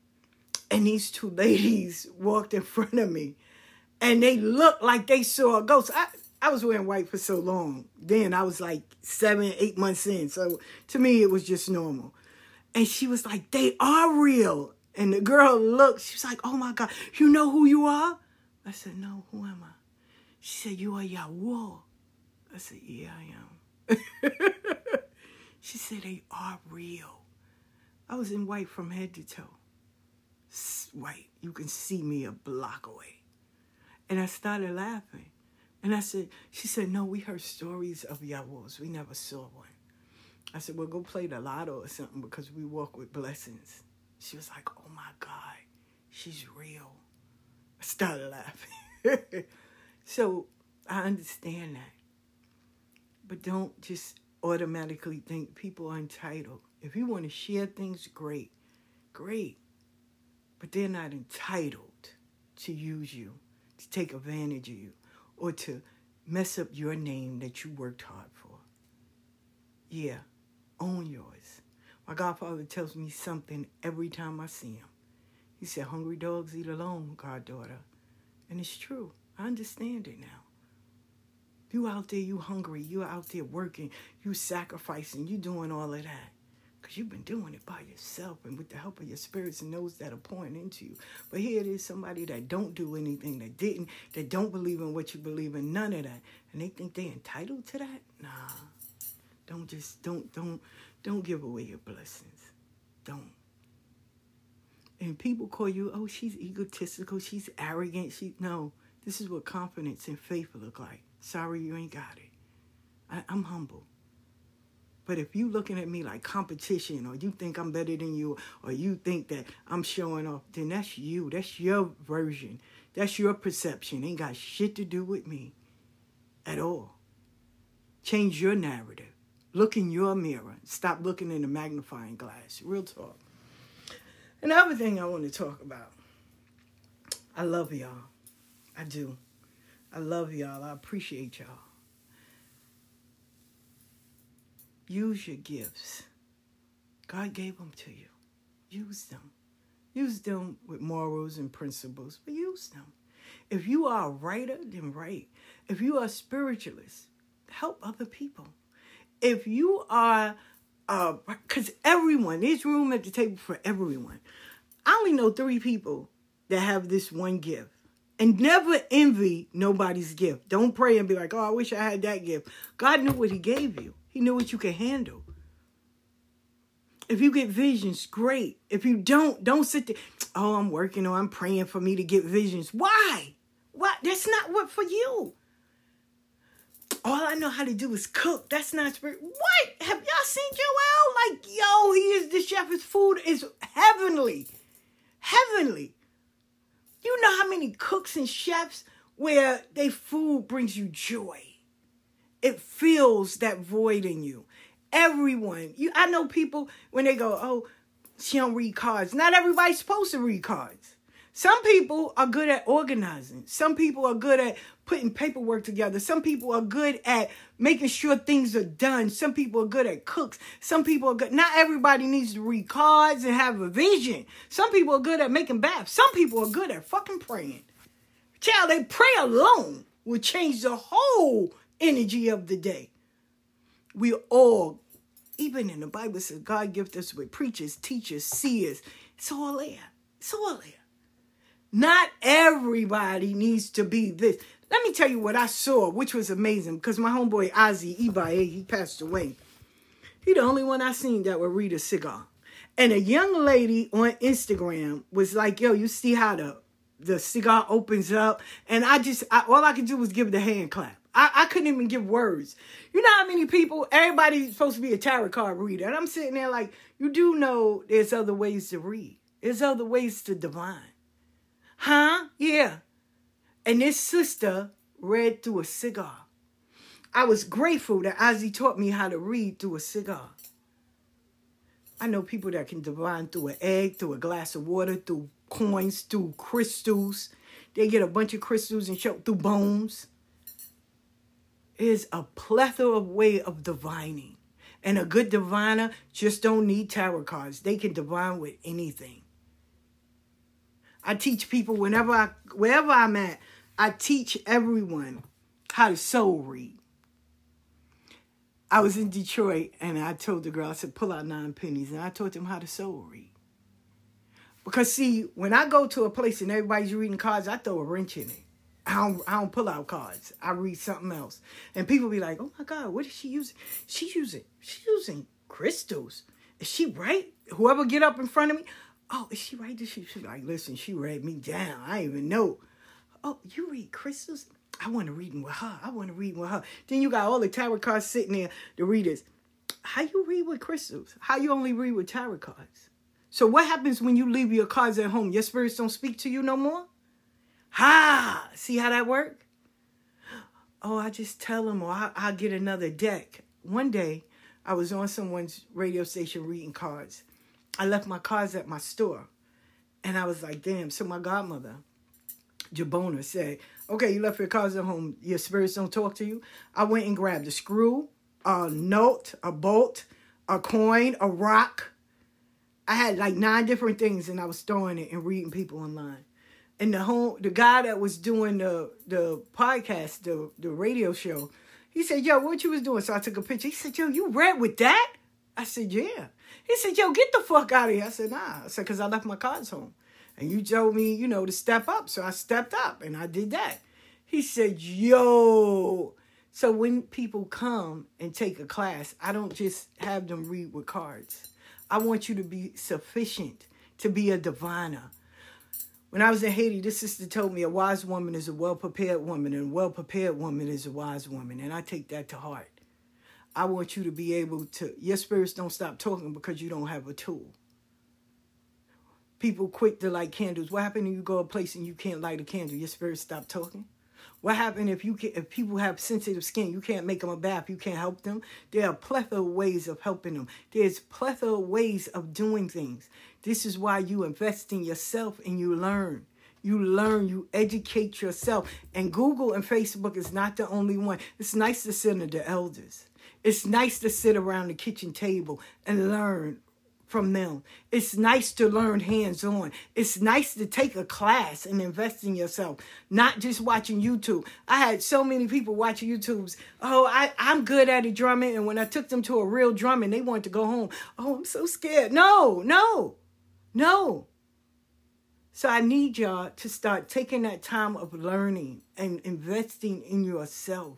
Speaker 2: and these two ladies walked in front of me, and they looked like they saw a ghost. I, I was wearing white for so long. Then I was like seven, eight months in. So to me, it was just normal. And she was like, they are real. And the girl looked, she was like, oh my God, you know who you are? I said, no, who am I? She said, you are Iyawo. I said, yeah, I am. she said, they are real. I was in white from head to toe. White. You can see me a block away. And I started laughing. And I said, she said, no, we heard stories of Iyawos. We never saw one. I said, well, go play the lotto or something because we walk with blessings. She was like, oh my God, she's real. I started laughing. so I understand that. But don't just automatically think people are entitled. If you want to share things, great, great. But they're not entitled to use you, to take advantage of you or to mess up your name that you worked hard for. Yeah, own yours. My godfather tells me something every time I see him. He said, Hungry dogs eat alone, goddaughter. And it's true. I understand it now. You out there, you hungry, you out there working, you sacrificing, you doing all of that because you've been doing it by yourself and with the help of your spirits and those that are pouring into you. But here it is somebody that don't do anything, that didn't, that don't believe in what you believe in, none of that. And they think they're entitled to that? Nah. Don't just don't don't don't give away your blessings. Don't. And people call you, oh, she's egotistical, she's arrogant. She no. This is what confidence and faith look like. Sorry you ain't got it. I, I'm humble. But if you looking at me like competition or you think I'm better than you or you think that I'm showing off, then that's you. That's your version. That's your perception. Ain't got shit to do with me at all. Change your narrative. Look in your mirror. Stop looking in the magnifying glass. Real talk. Another thing I want to talk about. I love y'all. I do. I love y'all. I appreciate y'all. Use your gifts. God gave them to you. Use them. Use them with morals and principles, but use them. If you are a writer, then write. If you are a spiritualist, help other people. If you are, because uh, everyone, there's room at the table for everyone. I only know three people that have this one gift. And never envy nobody's gift. Don't pray and be like, oh, I wish I had that gift. God knew what He gave you. He knew what you could handle. If you get visions, great. If you don't, don't sit there. Oh, I'm working or I'm praying for me to get visions. Why? Why? That's not what for you. All I know how to do is cook. That's not spirit. What? Have y'all seen Joel? Like, yo, he is the chef. His food is heavenly. Heavenly. You know how many cooks and chefs where their food brings you joy it fills that void in you. Everyone, you I know people when they go, "Oh, she don't read cards." Not everybody's supposed to read cards. Some people are good at organizing. Some people are good at putting paperwork together. Some people are good at making sure things are done. Some people are good at cooks. Some people are good. Not everybody needs to read cards and have a vision. Some people are good at making baths. Some people are good at fucking praying. Child, they pray alone will change the whole energy of the day. We all, even in the Bible says God gives us with preachers, teachers, seers. It's all there. It's all there. Not everybody needs to be this. Let me tell you what I saw, which was amazing, because my homeboy Ozzy Ibaye, he passed away. He the only one I seen that would read a cigar. And a young lady on Instagram was like, yo, you see how the the cigar opens up? And I just I, all I could do was give it a hand clap. I, I couldn't even give words. You know how many people, everybody's supposed to be a tarot card reader. And I'm sitting there like, you do know there's other ways to read. There's other ways to divine. Huh? Yeah. And this sister read through a cigar. I was grateful that Ozzy taught me how to read through a cigar. I know people that can divine through an egg, through a glass of water, through coins, through crystals. They get a bunch of crystals and show through bones. There's a plethora of way of divining. And a good diviner just don't need tarot cards. They can divine with anything. I teach people whenever I wherever I'm at, I teach everyone how to soul read. I was in Detroit and I told the girl, I said, pull out nine pennies. And I taught them how to soul read. Because see, when I go to a place and everybody's reading cards, I throw a wrench in it. I don't, I don't pull out cards. I read something else. And people be like, oh my God, what is she using? She's using, she's using crystals. Is she right? Whoever get up in front of me, oh, is she right? She, she like, listen, she read me down. I even know. Oh, you read crystals? I want to read with her. I want to read with her. Then you got all the tarot cards sitting there, the readers. How you read with crystals? How you only read with tarot cards? So what happens when you leave your cards at home? Your spirits don't speak to you no more? Ha! See how that work? Oh, I just tell them, or I, I'll get another deck. One day, I was on someone's radio station reading cards. I left my cards at my store. And I was like, damn. So my godmother, Jabona, said, Okay, you left your cards at home. Your spirits don't talk to you. I went and grabbed a screw, a note, a bolt, a coin, a rock. I had like nine different things, and I was throwing it and reading people online. And the whole the guy that was doing the the podcast, the the radio show, he said, "Yo, what you was doing?" So I took a picture. He said, "Yo, you read with that?" I said, "Yeah." He said, "Yo, get the fuck out of here." I said, "Nah." I said, "Cause I left my cards home." And you told me, you know, to step up. So I stepped up and I did that. He said, yo. So when people come and take a class, I don't just have them read with cards. I want you to be sufficient to be a diviner. When I was in Haiti, this sister told me a wise woman is a well prepared woman, and a well prepared woman is a wise woman. And I take that to heart. I want you to be able to, your spirits don't stop talking because you don't have a tool people quick to light candles. What happened if you go a place and you can't light a candle? Your spirit stop talking. What happened if you can, if people have sensitive skin? You can't make them a bath. You can't help them. There are plethora of ways of helping them. There's plethora of ways of doing things. This is why you invest in yourself and you learn. You learn, you educate yourself. And Google and Facebook is not the only one. It's nice to sit under the elders. It's nice to sit around the kitchen table and learn from them. It's nice to learn hands on. It's nice to take a class and invest in yourself, not just watching YouTube. I had so many people watching YouTubes. Oh, I, I'm good at it drumming. And when I took them to a real drumming, they wanted to go home. Oh, I'm so scared. No, no, no. So I need y'all to start taking that time of learning and investing in yourself.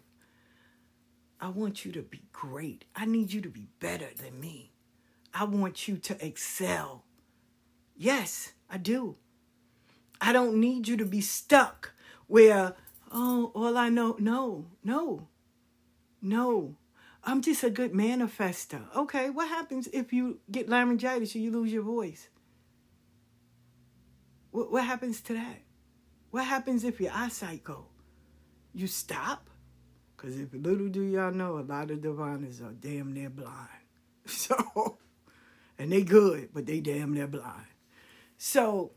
Speaker 2: I want you to be great. I need you to be better than me. I want you to excel. Yes, I do. I don't need you to be stuck where, oh, all I know. No, no, no. I'm just a good manifester. Okay, what happens if you get laryngitis or you lose your voice? What, what happens to that? What happens if your eyesight go? You stop? Because if little do y'all know, a lot of diviners are damn near blind. So and they good, but they damn near blind. So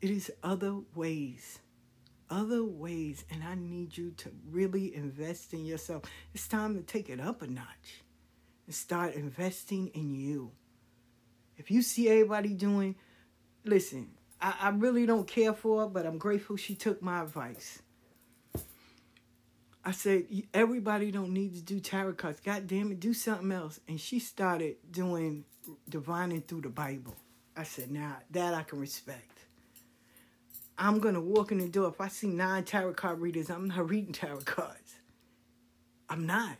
Speaker 2: it is other ways, other ways, and I need you to really invest in yourself. It's time to take it up a notch and start investing in you. If you see everybody doing, listen, I, I really don't care for her, but I'm grateful she took my advice. I said, everybody don't need to do tarot cards. God damn it, do something else. And she started doing divining through the Bible. I said, now that I can respect. I'm gonna walk in the door. If I see nine tarot card readers, I'm not reading tarot cards. I'm not.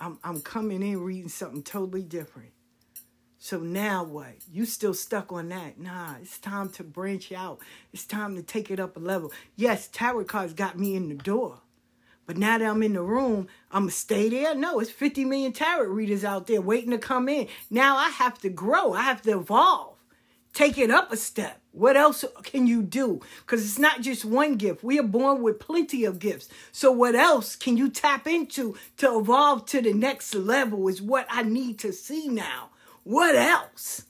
Speaker 2: I'm I'm coming in reading something totally different. So now what? You still stuck on that? Nah, it's time to branch out. It's time to take it up a level. Yes, tarot cards got me in the door. But now that I'm in the room, I'm going to stay there? No, it's 50 million tarot readers out there waiting to come in. Now I have to grow. I have to evolve. Take it up a step. What else can you do? Because it's not just one gift. We are born with plenty of gifts. So what else can you tap into to evolve to the next level is what I need to see now. What else?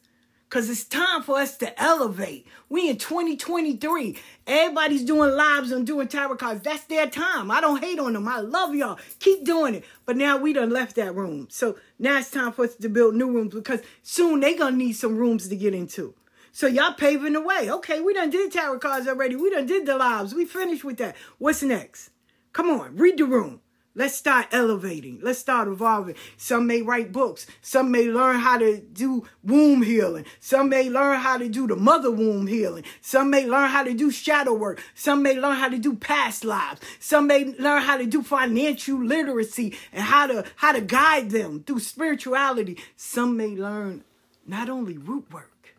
Speaker 2: Because it's time for us to elevate. We in 2023. Everybody's doing lives and doing tarot cards. That's their time. I don't hate on them. I love y'all. Keep doing it. But now we done left that room. So now it's time for us to build new rooms because soon they going to need some rooms to get into. So y'all paving the way. Okay, we done did tarot cards already. We done did the lives. We finished with that. What's next? Come on, read the room. Let's start elevating. Let's start evolving. Some may write books. Some may learn how to do womb healing. Some may learn how to do the mother womb healing. Some may learn how to do shadow work. Some may learn how to do past lives. Some may learn how to do financial literacy and how to how to guide them through spirituality. Some may learn not only root work,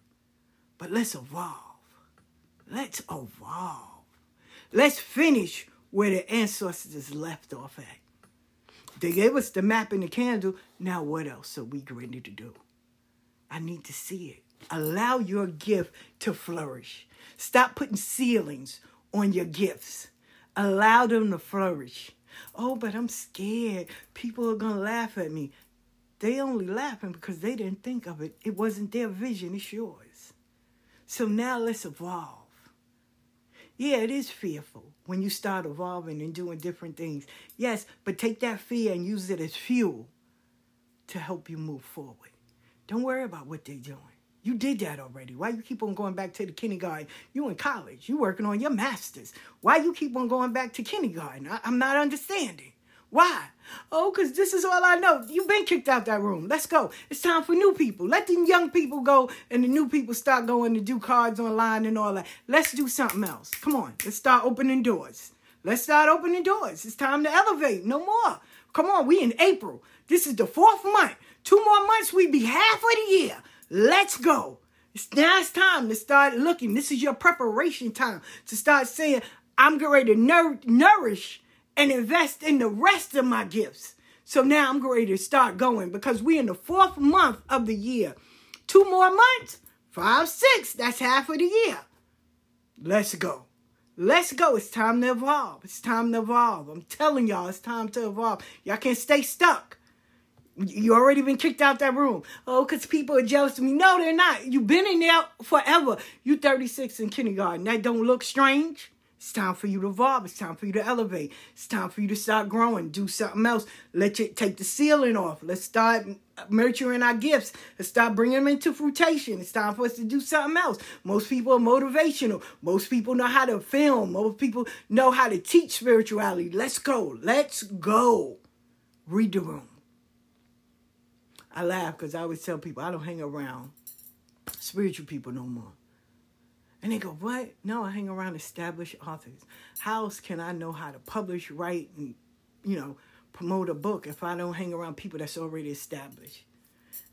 Speaker 2: but let's evolve. Let's evolve. Let's finish where the ancestors left off at. They gave us the map and the candle. Now, what else are we ready to do? I need to see it. Allow your gift to flourish. Stop putting ceilings on your gifts. Allow them to flourish. Oh, but I'm scared. People are going to laugh at me. They only laughing because they didn't think of it. It wasn't their vision, it's yours. So now let's evolve. Yeah, it is fearful when you start evolving and doing different things. Yes, but take that fear and use it as fuel to help you move forward. Don't worry about what they're doing. You did that already. Why you keep on going back to the kindergarten? You in college. You working on your masters. Why you keep on going back to kindergarten? I, I'm not understanding. Why? Oh, because this is all I know. You've been kicked out that room. Let's go. It's time for new people. Let the young people go and the new people start going to do cards online and all that. Let's do something else. Come on. Let's start opening doors. Let's start opening doors. It's time to elevate. No more. Come on. We in April. This is the fourth month. Two more months, we be half of the year. Let's go. It's now it's time to start looking. This is your preparation time to start saying, I'm getting ready to nour- nourish and invest in the rest of my gifts. So now I'm ready to start going because we're in the fourth month of the year. Two more months, five, six, that's half of the year. Let's go. Let's go. It's time to evolve. It's time to evolve. I'm telling y'all, it's time to evolve. Y'all can't stay stuck. You already been kicked out that room. Oh, because people are jealous of me. No, they're not. You've been in there forever. You 36 in kindergarten. That don't look strange. It's time for you to evolve. It's time for you to elevate. It's time for you to start growing. Do something else. Let you take the ceiling off. Let's start nurturing our gifts. Let's start bringing them into fruition. It's time for us to do something else. Most people are motivational. Most people know how to film. Most people know how to teach spirituality. Let's go. Let's go. Read the room. I laugh because I always tell people I don't hang around spiritual people no more. And they go, What? No, I hang around established authors. How else can I know how to publish, write, and, you know, promote a book if I don't hang around people that's already established?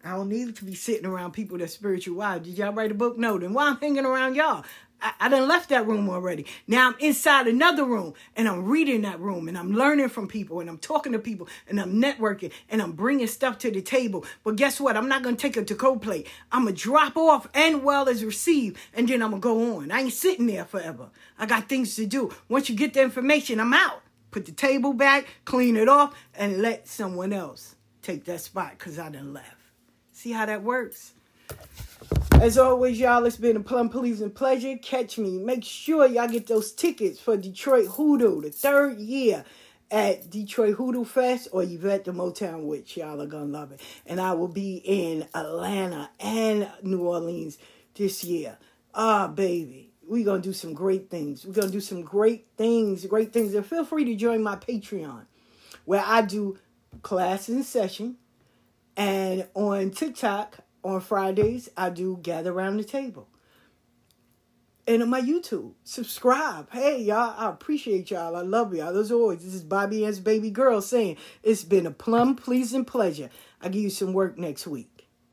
Speaker 2: I don't need to be sitting around people that's spiritual. Why? Did y'all write a book? No. Then why I'm hanging around y'all? I, I done left that room already. Now I'm inside another room and I'm reading that room and I'm learning from people and I'm talking to people and I'm networking and I'm bringing stuff to the table. But guess what? I'm not going to take it to co-play. I'm going to drop off and well as receive and then I'm going to go on. I ain't sitting there forever. I got things to do. Once you get the information, I'm out. Put the table back, clean it off, and let someone else take that spot because I done left. See how that works? As always, y'all, it's been a plum pleasing pleasure. Catch me. Make sure y'all get those tickets for Detroit Hoodoo, the third year at Detroit Hoodoo Fest or Yvette the Motown Witch. Y'all are gonna love it. And I will be in Atlanta and New Orleans this year. Ah, baby. We're gonna do some great things. We're gonna do some great things, great things. And feel free to join my Patreon where I do class in session. And on TikTok, on Fridays, I do Gather Around the Table. And on my YouTube, subscribe. Hey, y'all, I appreciate y'all. I love y'all. As always, this is Bobby Ann's baby girl saying it's been a plum pleasing pleasure. I'll give you some work next week.